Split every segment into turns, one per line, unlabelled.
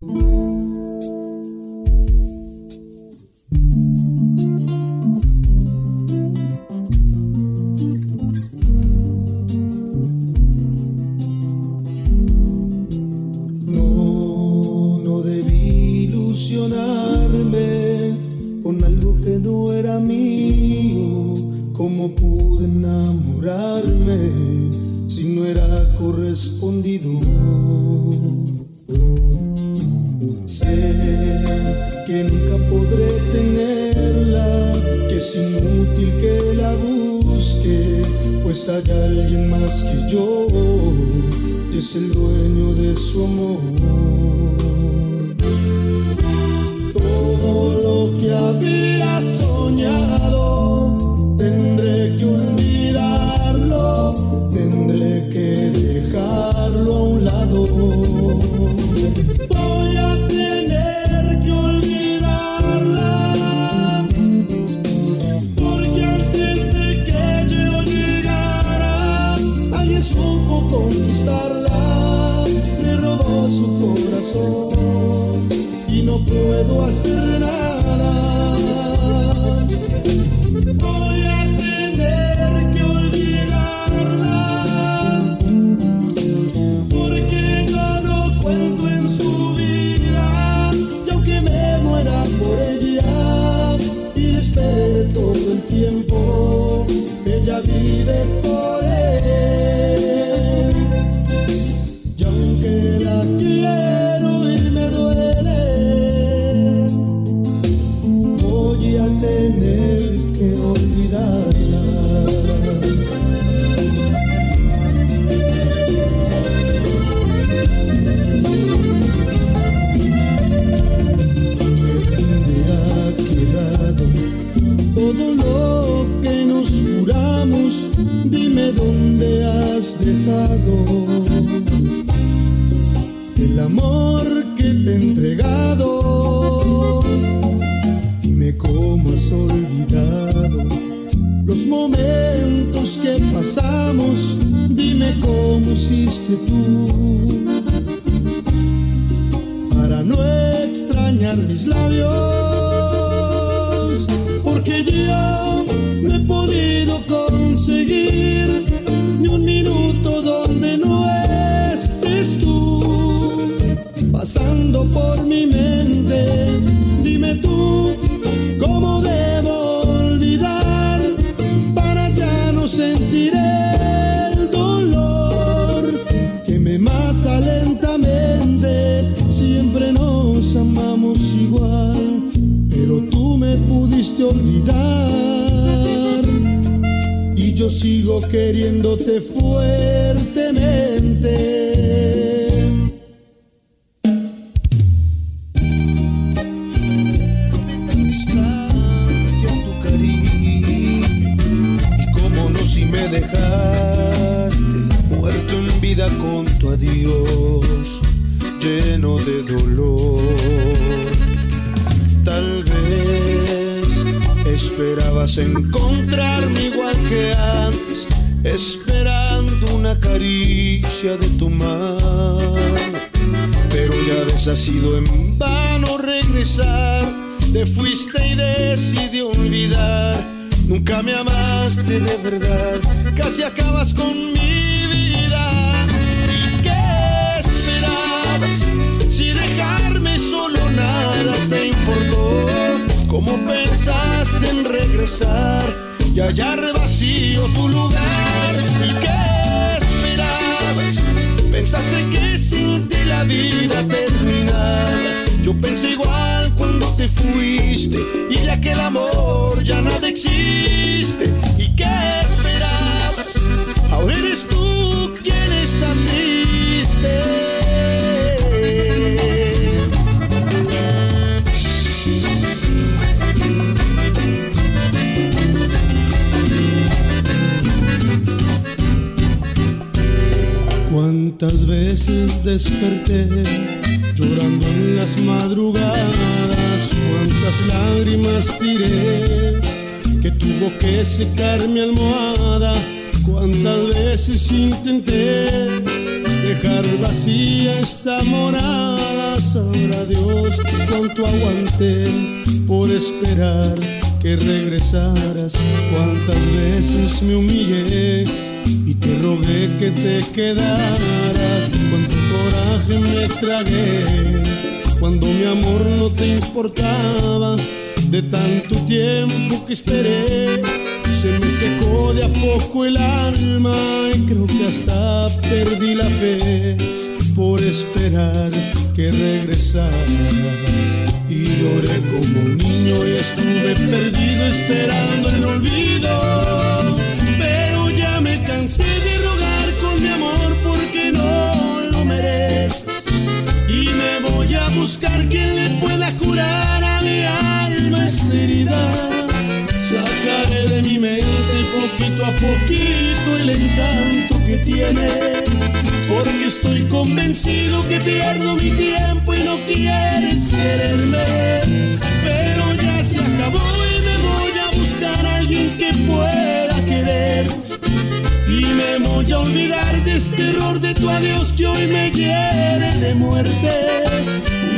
No no debí ilusionarme con algo que no era mío, como pude enamorarme si no era correspondiente. Hay alguien más que yo, y es el dueño de su amor. que te he entregado. Dime cómo has olvidado los momentos que pasamos. Dime cómo hiciste tú para no extrañar mis labios, porque yo no he podido por mi mente. Dime tú cómo debo olvidar para ya no sentir el dolor que me mata lentamente. Siempre nos amamos igual, pero tú me pudiste olvidar y yo sigo queriéndote. me dejaste, muerto en vida con tu adiós, lleno de dolor. Tal vez esperabas encontrarme igual que antes, esperando una caricia de tu mano. Pero ya ves, ha sido en vano regresar, te fuiste y decidí olvidar Nunca me amaste de verdad, casi acabas con mi vida. ¿Y qué esperabas? Si dejarme solo nada te importó. ¿Cómo pensaste en regresar y hallar vacío tu lugar? ¿Y qué esperabas? Pensaste que sin ti la vida terminaba yo pensé igual cuando te fuiste y de aquel amor ya nada existe. ¿Y qué Cuántas veces desperté llorando en las madrugadas, cuántas lágrimas tiré que tuvo que secar mi almohada, cuántas veces intenté dejar vacía esta morada, sabrá Dios cuánto aguanté por esperar que regresaras, cuántas veces me humillé y te rogué que te quedaras. Cuánto coraje me tragué cuando mi amor no te importaba. De tanto tiempo que esperé, se me secó de a poco el alma y creo que hasta perdí la fe por esperar que regresaras. Y lloré como un niño y estuve perdido esperando el olvido. Cansé de rogar con mi amor porque no lo mereces. Y me voy a buscar quien le pueda curar a mi alma esta herida. Sacaré de mi mente poquito a poquito el encanto que tiene porque estoy convencido que pierdo mi tiempo y no quieres quererme. Pero ya se acabó y me voy a buscar a alguien que pueda me voy a olvidar de este error de tu adiós que hoy me quiere de muerte.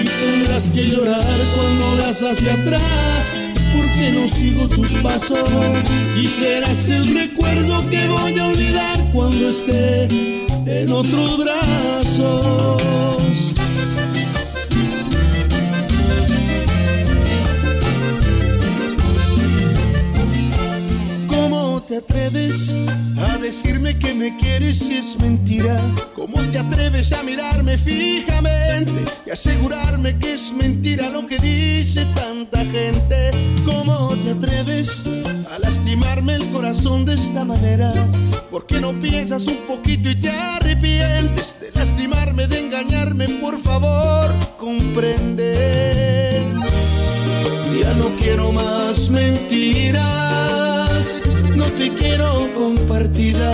Y tendrás que llorar cuando veas hacia atrás porque no sigo tus pasos y serás el recuerdo que voy a olvidar cuando esté en otros brazos. Atreves a decirme que me quieres si es mentira? ¿Cómo te atreves a mirarme fijamente y asegurarme que es mentira lo que dice tanta gente? ¿Cómo te atreves a lastimarme el corazón de esta manera? ¿Por qué no piensas un poquito y te arrepientes de lastimarme, de engañarme? Por favor, comprende. Ya no quiero más mentiras, no te quiero compartida.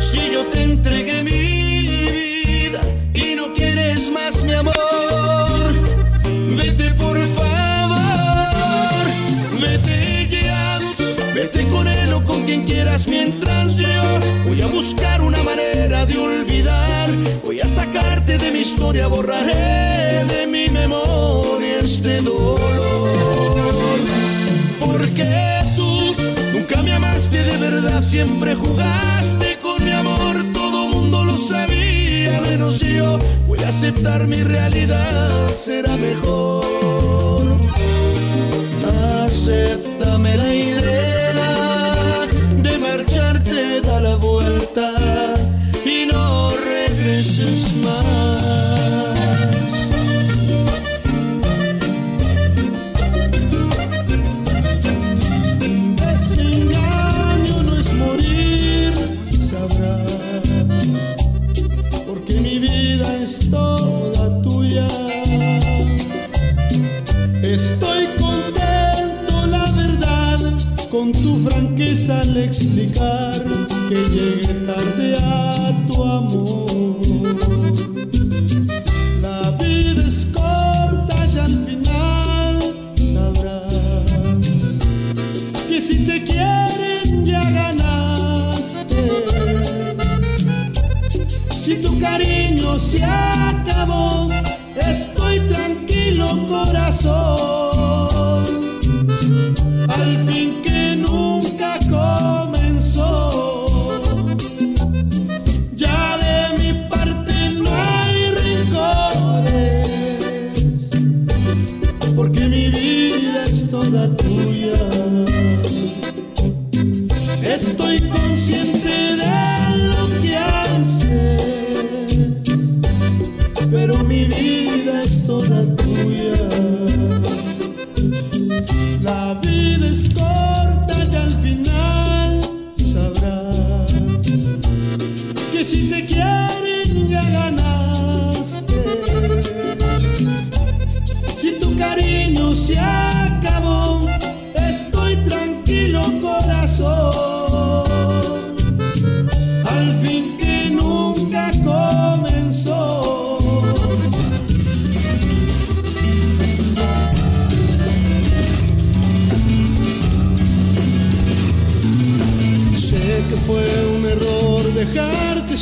Si yo te entregué mi vida y no quieres más mi amor, vete por favor, vete ya, vete con él o con quien quieras mientras yo voy a buscar una manera de olvidar, voy a sacarte de mi historia, borraré de mi memoria siempre jugaste con mi amor, todo mundo lo sabía, menos yo. Voy a aceptar mi realidad, será mejor. Acéptame la idea de marcharte, da la vuelta y no regreses más. Estoy consciente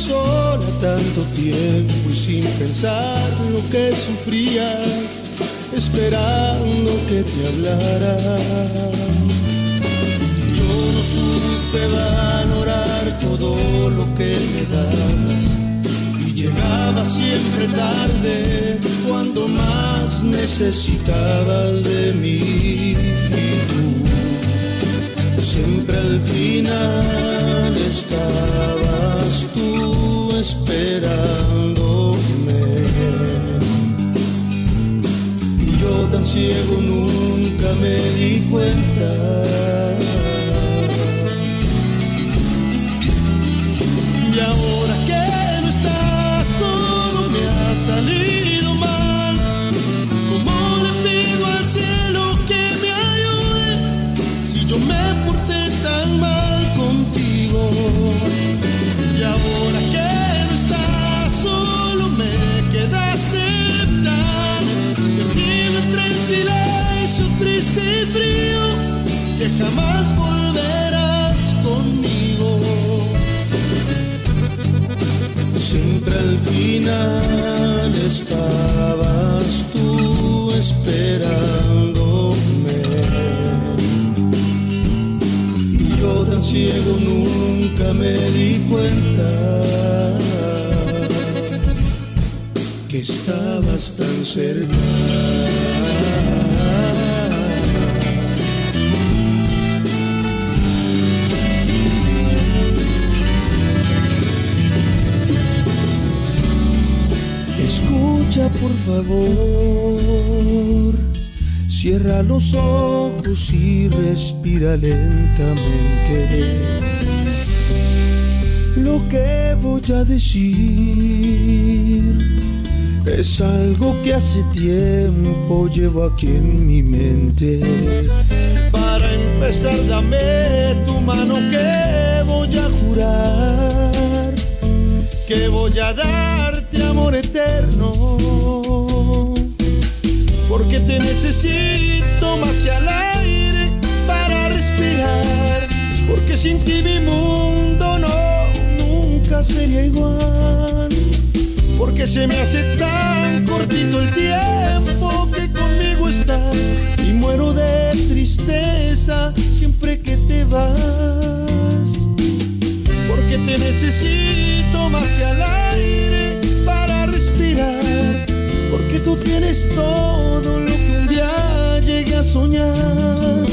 sola tanto tiempo y sin pensar lo que sufrías, esperando que te hablara. Yo no supe valorar todo lo que me das y llegaba siempre tarde cuando más necesitabas de mí. Siempre al final estabas tú esperándome. Yo tan ciego nunca me di cuenta. Y ahora que no estás, todo me ha salido jamás volverás conmigo. Siempre al final estabas tú esperándome. Yo tan ciego nunca me di cuenta que estabas tan cerca. Por favor. Cierra los ojos y respira lentamente. Lo que voy a decir es algo que hace tiempo llevo aquí en mi mente. Para empezar, dame tu mano que voy a jurar que voy a amor eterno. Porque te necesito más que al aire para respirar. Porque sin ti mi mundo no, nunca sería igual. Porque se me hace tan cortito el tiempo que conmigo estás. Y muero de tristeza siempre que te vas. Porque te necesito más que al aire tú tienes todo lo que un día llegué a soñar,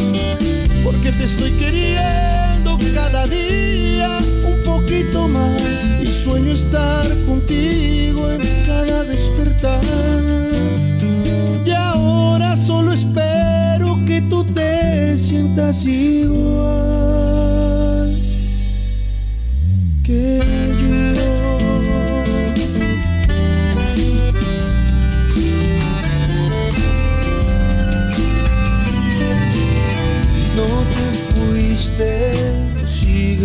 porque te estoy queriendo cada día un poquito más. Y sueño estar contigo en cada despertar. Y ahora solo espero que tú te sientas igual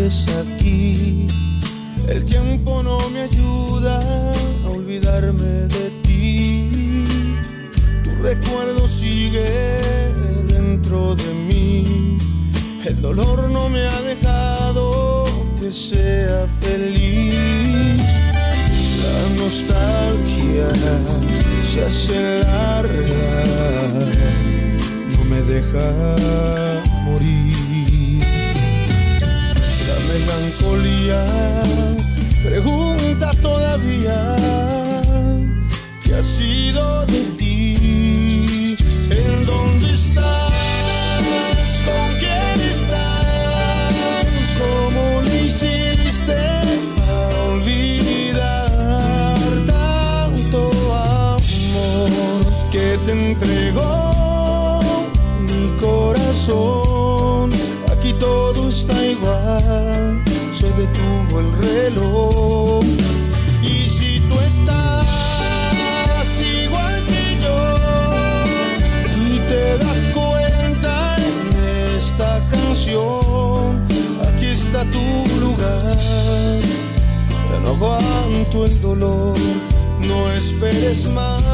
sigues aquí. El tiempo no me ayuda a olvidarme de ti. Tu recuerdo sigue dentro de mí. El dolor no me ha dejado que sea feliz. La nostalgia se hace larga, no me deja morir melancolía. Pregunta todavía qué ha sido de ti, en dónde estás, el dolor, no esperes más.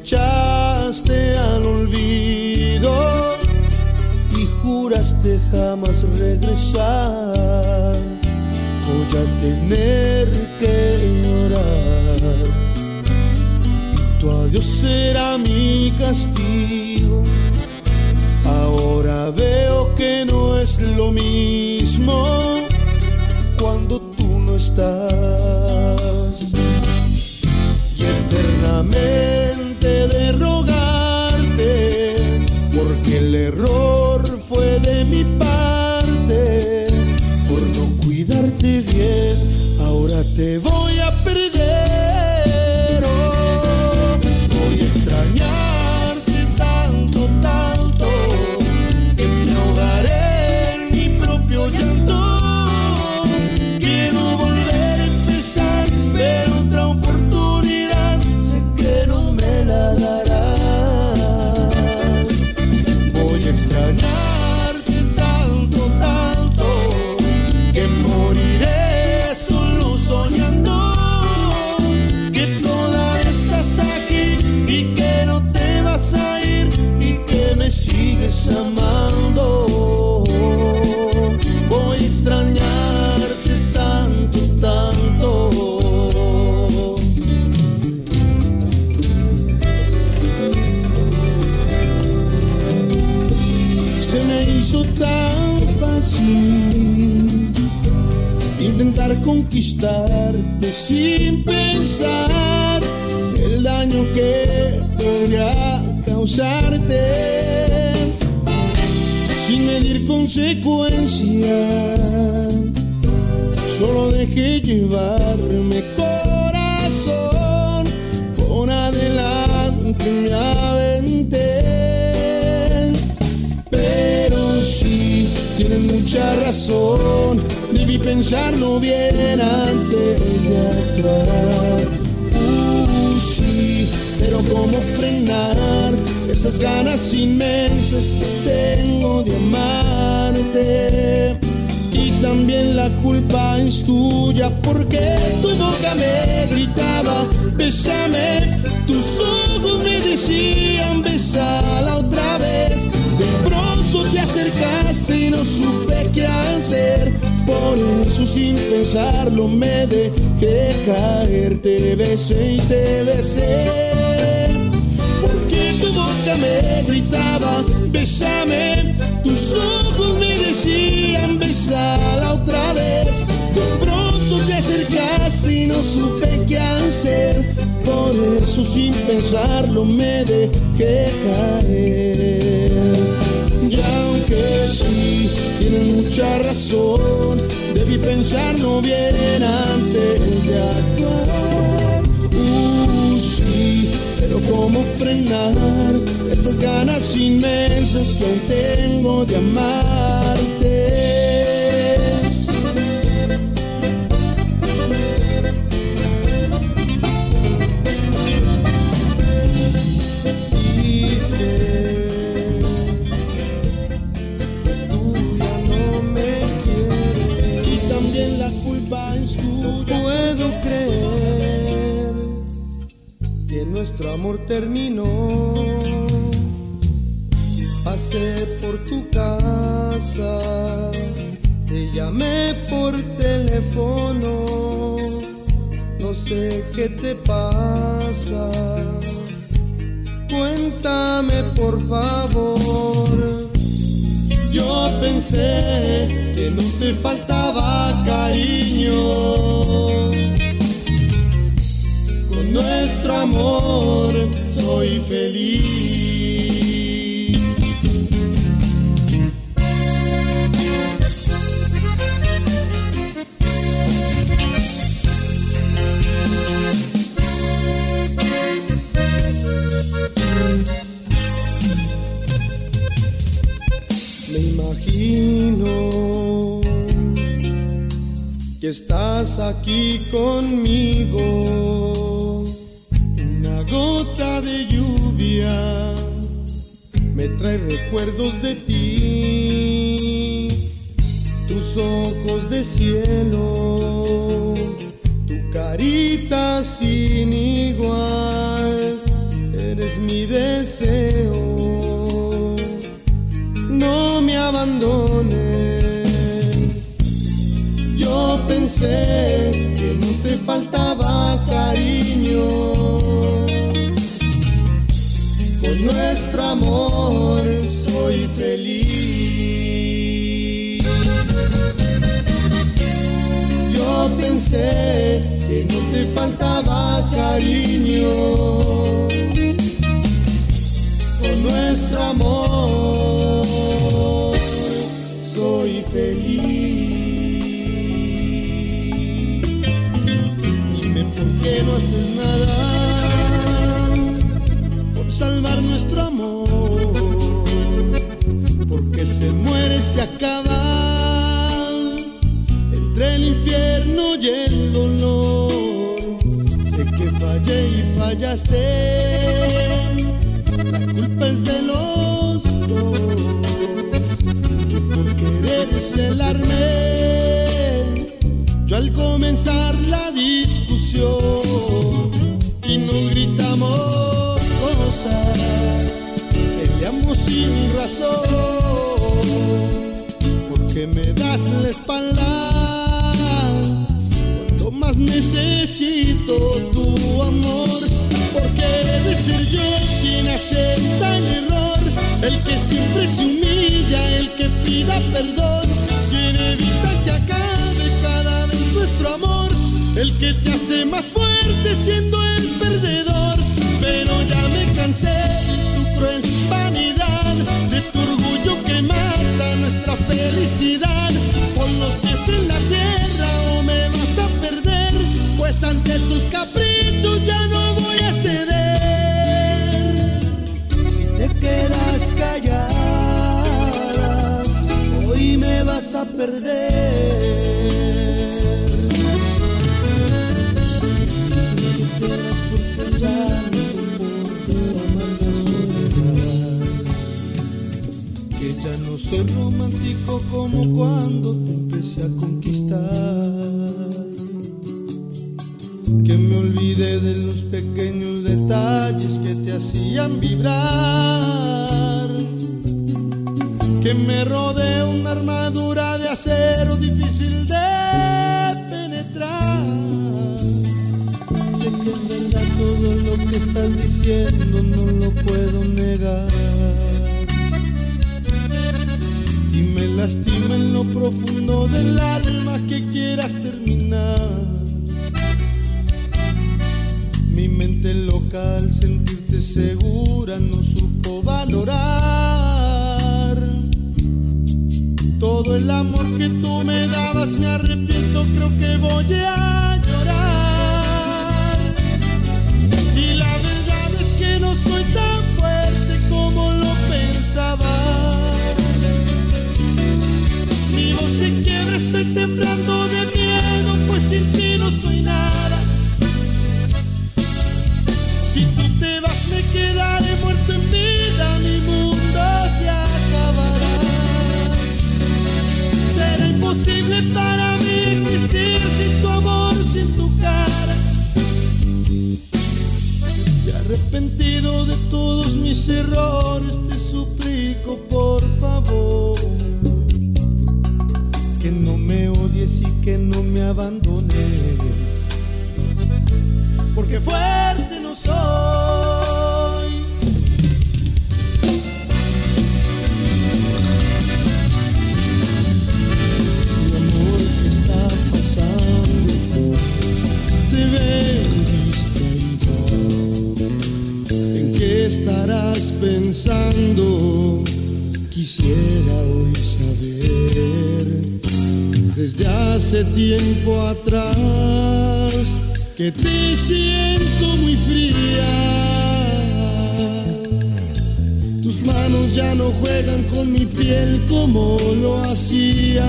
echaste al olvido y juraste jamás regresar. Voy a tener que llorar. Tu adiós será mi castigo. Ahora veo que no es lo mismo cuando tú no estás Te voy Pero sí, tienes mucha razón, debí pensarlo bien antes de actuar. Pero cómo frenar esas ganas inmensas que tengo de amarte. También la culpa es tuya porque tu boca me gritaba, bésame, tus ojos me decían, besala otra vez. De pronto te acercaste y no supe qué hacer, por eso sin pensarlo me dejé caer, te besé y te besé. Tu boca me gritaba, besame, tus ojos me besala otra vez. De pronto te acercaste y no supe qué hacer, por eso sin pensarlo me dejé caer. Y aunque sí, tiene mucha razón, debí pensarlo bien antes de actuar pero cómo frenar estas ganas inmensas que aún tengo de amarte. Nuestro amor terminó. Pasé por tu casa, te llamé por teléfono, no sé qué te pasa. Cuéntame por favor. Yo pensé que no te faltaba cariño nuestro amor soy feliz. Me imagino que estás aquí conmigo faltaba la culpa es de los dos, por querer celarme. Yo al comenzar la discusión y nos gritamos peleamos sin razón, porque me das la espalda cuando más necesito ser yo quien acepta el error, el que siempre se humilla, el que pida perdón, quien evita que acabe cada vez nuestro amor, el que te hace más fuerte siendo el perdedor pero ya me cansé a perder. Ya no. Que ya no soy romántico como cuando te empecé a conquistar. Que me olvidé de los pequeños detalles que te hacían vibrar. Que me rodearon acero difícil de penetrar. Sé que todo lo que estás diciendo no lo puedo negar. Y me lastima en lo profundo del alma que quieras terminar. Mi mente loca al sentirte segura no supo valorar. Todo el amor que tú me dabas me arrepiento, creo que voy a llorar. Y la verdad es que no soy tan fuerte como lo pensaba. Mi voz se quiebra, estoy temblando de miedo, pues sin ti no soy nada. Si tú te vas me quedaré. para mí existir sin tu amor, sin tu cara. Y arrepentido de todos mis errores, te suplico por favor que no me odies y que no me abandones, porque fuerte no soy. Quisiera hoy saber, desde hace tiempo atrás, que te siento muy fría. Tus manos ya no juegan con mi piel como lo hacían.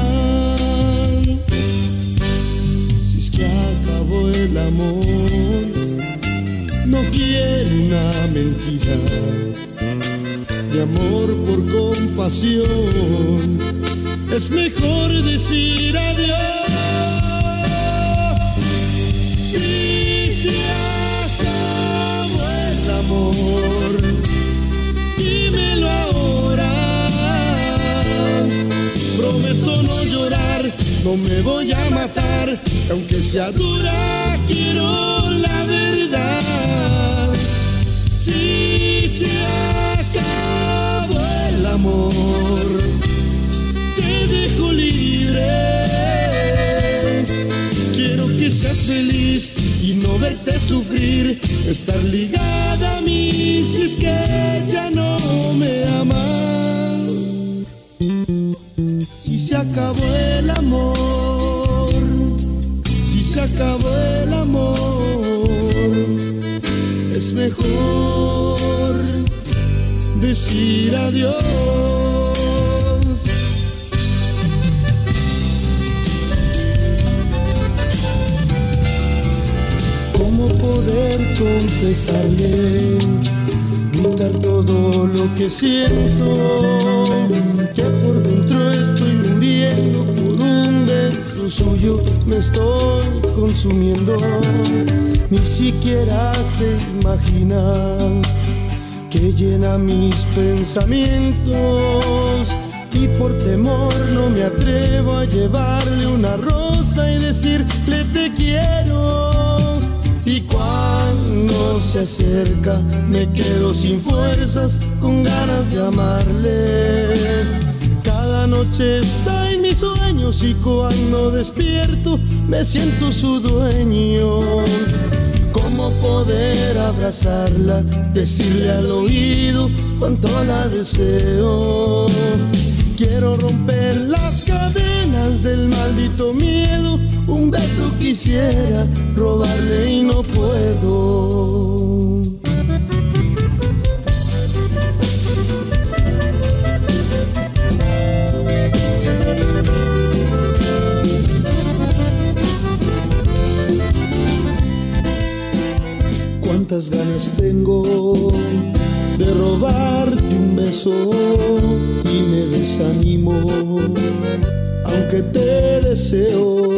Si es que acabó el amor, no quiero una mentira de amor por compasión. Es mejor decir adiós. Si se acabó el amor, dímelo ahora. Prometo no llorar, no me voy a matar, aunque sea dura, quiero la verdad. Si se te dejo libre. Quiero que seas feliz y no verte sufrir, estar ligada a mí si es que ya no me amas. Si se acabó el amor, si se acabó el amor, es mejor decir adiós. ¿Cómo poder confesarle, gritar todo lo que siento? Que por dentro estoy muriendo por un beso suyo, me estoy consumiendo. Ni siquiera se imagina que llena mis pensamientos y por temor no me atrevo a llevarle una rosa y decirle te quiero. Y cuando se acerca me quedo sin fuerzas con ganas de amarle. Cada noche está en mis sueños y cuando despierto me siento su dueño ¿Cómo poder abrazarla? Decirle al oído cuánto la deseo. Quiero romper las cadenas del maldito miedo. Un beso quisiera robarle y no puedo. Tengo de robarte un beso y me desanimo, aunque te deseo,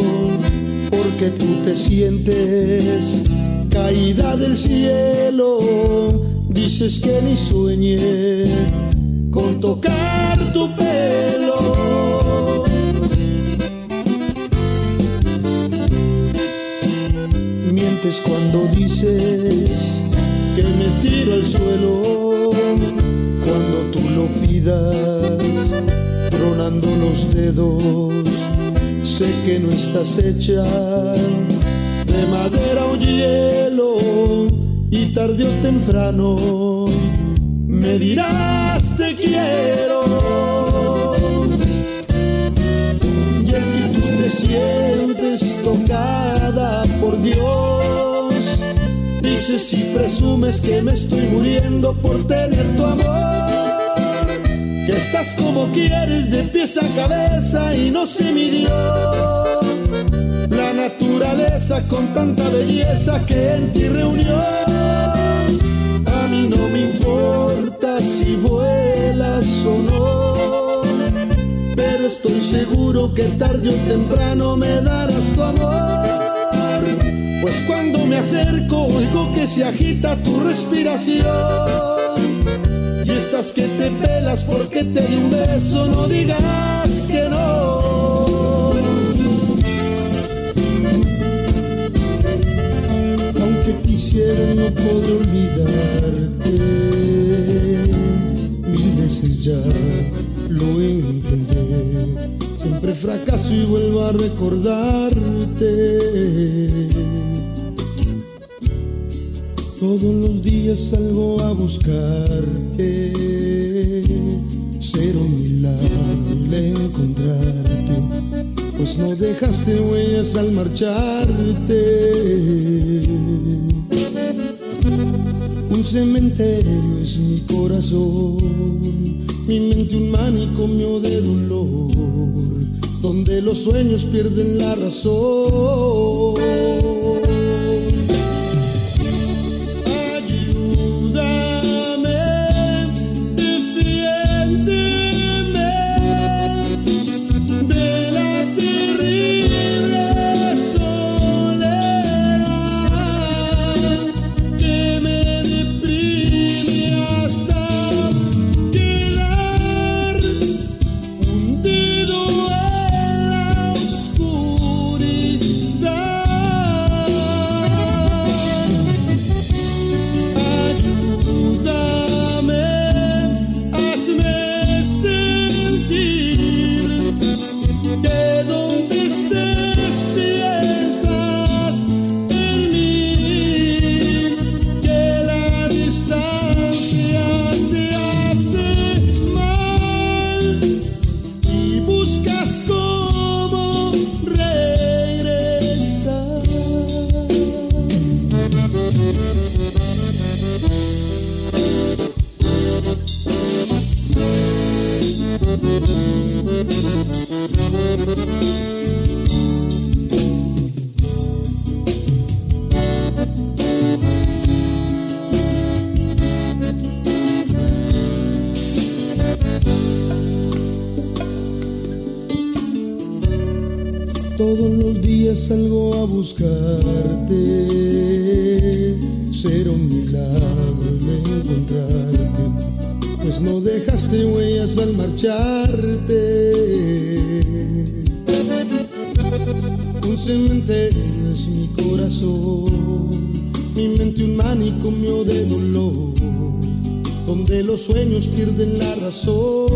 porque tú te sientes caída del cielo, dices que ni sueñe con tocar tu pelo. Mientes cuando dices que me tiro al suelo cuando tú lo pidas, tronando los dedos. Sé que no estás hecha de madera o hielo y tarde o temprano me dirás te quiero. Y si tú te sientes tocada por Dios, dices y presumes que me estoy muriendo por tener tu amor. Que estás como quieres de pies a cabeza y no se midió la naturaleza con tanta belleza que en ti reunió. Seguro que tarde o temprano me darás tu amor. Pues cuando me acerco oigo que se agita tu respiración. Y estás que te pelas porque te di un beso, no digas que no. Aunque quisiera no puedo olvidarte. Mil veces ya lo intenté. Fracaso y vuelvo a recordarte. Todos los días salgo a buscarte. Ser un milagro el encontrarte. Pues no dejaste huellas al marcharte. Un cementerio es mi corazón, mi mente un manicomio de dolor, donde los sueños pierden la razón. Buscarte. Será un milagro encontrarte, pues no dejaste huellas al marcharte. Un cementerio es mi corazón, mi mente un manicomio de dolor, donde los sueños pierden la razón.